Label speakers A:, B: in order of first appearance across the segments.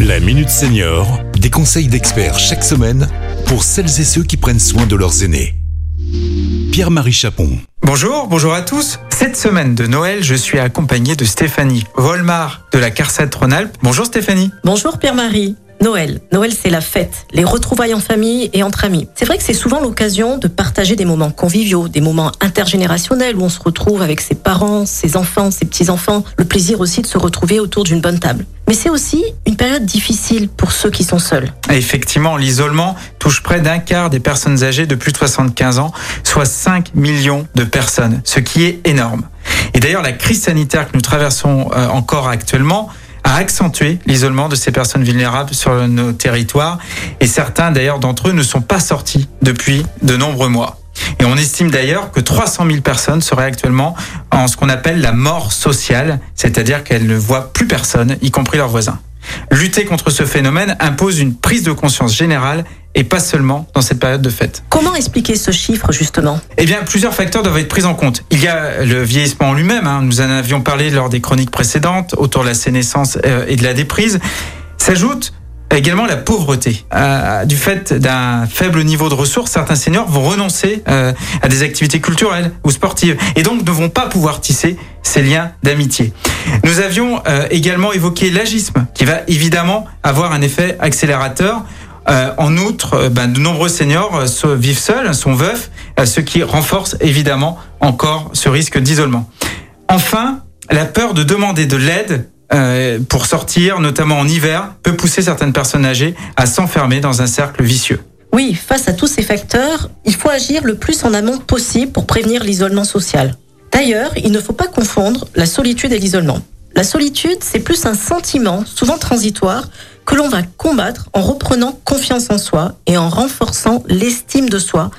A: La Minute Senior, des conseils d'experts chaque semaine pour celles et ceux qui prennent soin de leurs aînés. Pierre-Marie Chapon.
B: Bonjour, bonjour à tous. Cette semaine de Noël, je suis accompagné de Stéphanie Volmar de la CARSAT Rhône-Alpes. Bonjour Stéphanie.
C: Bonjour Pierre-Marie. Noël. Noël, c'est la fête, les retrouvailles en famille et entre amis. C'est vrai que c'est souvent l'occasion de partager des moments conviviaux, des moments intergénérationnels où on se retrouve avec ses parents, ses enfants, ses petits-enfants. Le plaisir aussi de se retrouver autour d'une bonne table. Mais c'est aussi une période difficile pour ceux qui sont seuls.
B: Effectivement, l'isolement touche près d'un quart des personnes âgées de plus de 75 ans, soit 5 millions de personnes, ce qui est énorme. Et d'ailleurs, la crise sanitaire que nous traversons euh, encore actuellement a accentué l'isolement de ces personnes vulnérables sur nos territoires. Et certains d'ailleurs d'entre eux ne sont pas sortis depuis de nombreux mois. Et on estime d'ailleurs que 300 000 personnes seraient actuellement en ce qu'on appelle la mort sociale, c'est-à-dire qu'elles ne voient plus personne, y compris leurs voisins. Lutter contre ce phénomène impose une prise de conscience générale et pas seulement dans cette période de fête.
C: Comment expliquer ce chiffre justement?
B: Eh bien, plusieurs facteurs doivent être pris en compte. Il y a le vieillissement en lui-même, hein. nous en avions parlé lors des chroniques précédentes, autour de la sénescence euh, et de la déprise. S'ajoute également la pauvreté. Euh, du fait d'un faible niveau de ressources, certains seniors vont renoncer euh, à des activités culturelles ou sportives et donc ne vont pas pouvoir tisser ces liens d'amitié. Nous avions euh, également évoqué l'agisme qui va évidemment avoir un effet accélérateur. Euh, en outre, euh, ben, de nombreux seniors vivent seuls, sont veufs, ce qui renforce évidemment encore ce risque d'isolement. Enfin, la peur de demander de l'aide euh, pour sortir, notamment en hiver, peut pousser certaines personnes âgées à s'enfermer dans un cercle vicieux.
C: Oui, face à tous ces facteurs, il faut agir le plus en amont possible pour prévenir l'isolement social. D'ailleurs, il ne faut pas confondre la solitude et l'isolement. La solitude, c'est plus un sentiment, souvent transitoire, que l'on va combattre en reprenant confiance en soi et en renforçant l'estime de soi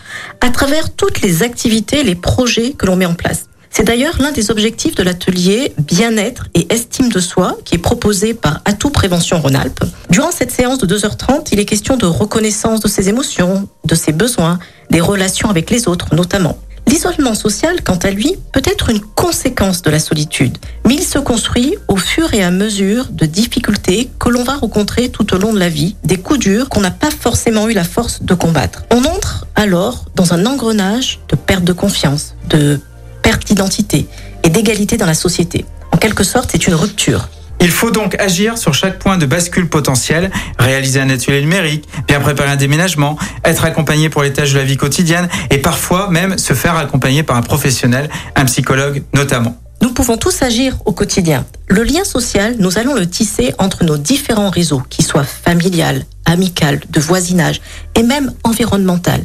C: à travers toutes les activités, les projets que l'on met en place. C'est d'ailleurs l'un des objectifs de l'atelier Bien-être et estime de soi qui est proposé par Atout Prévention Rhône-Alpes. Durant cette séance de 2h30, il est question de reconnaissance de ses émotions, de ses besoins, des relations avec les autres notamment. L'isolement social, quant à lui, peut être une conséquence de la solitude, mais il se construit au fur et à mesure de difficultés que l'on va rencontrer tout au long de la vie, des coups durs qu'on n'a pas forcément eu la force de combattre. On entre alors dans un engrenage de perte de confiance, de perte d'identité et d'égalité dans la société. En quelque sorte, c'est une rupture.
B: Il faut donc agir sur chaque point de bascule potentiel, réaliser un atelier numérique, bien préparer un déménagement, être accompagné pour les tâches de la vie quotidienne et parfois même se faire accompagner par un professionnel, un psychologue notamment.
C: Pouvons tous agir au quotidien. Le lien social, nous allons le tisser entre nos différents réseaux, qu'ils soient familial, amical, de voisinage et même environnemental.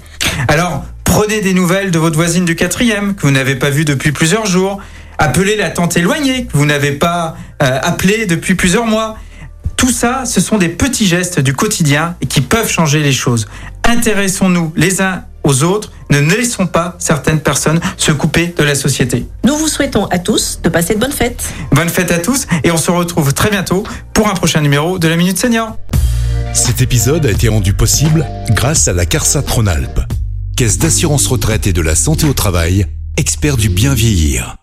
B: Alors, Prenez des nouvelles de votre voisine du quatrième que vous n'avez pas vue depuis plusieurs jours. Appelez la tante éloignée que vous n'avez pas euh, appelée depuis plusieurs mois. Tout ça, ce sont des petits gestes du quotidien qui peuvent changer les choses. Intéressons-nous les uns aux autres. Ne laissons pas certaines personnes se couper de la société.
C: Nous vous souhaitons à tous de passer de bonnes fêtes.
B: Bonne fête à tous et on se retrouve très bientôt pour un prochain numéro de la Minute Senior.
A: Cet épisode a été rendu possible grâce à la CARSA Rhône-Alpes. Caisse d'assurance retraite et de la santé au travail, expert du bien vieillir.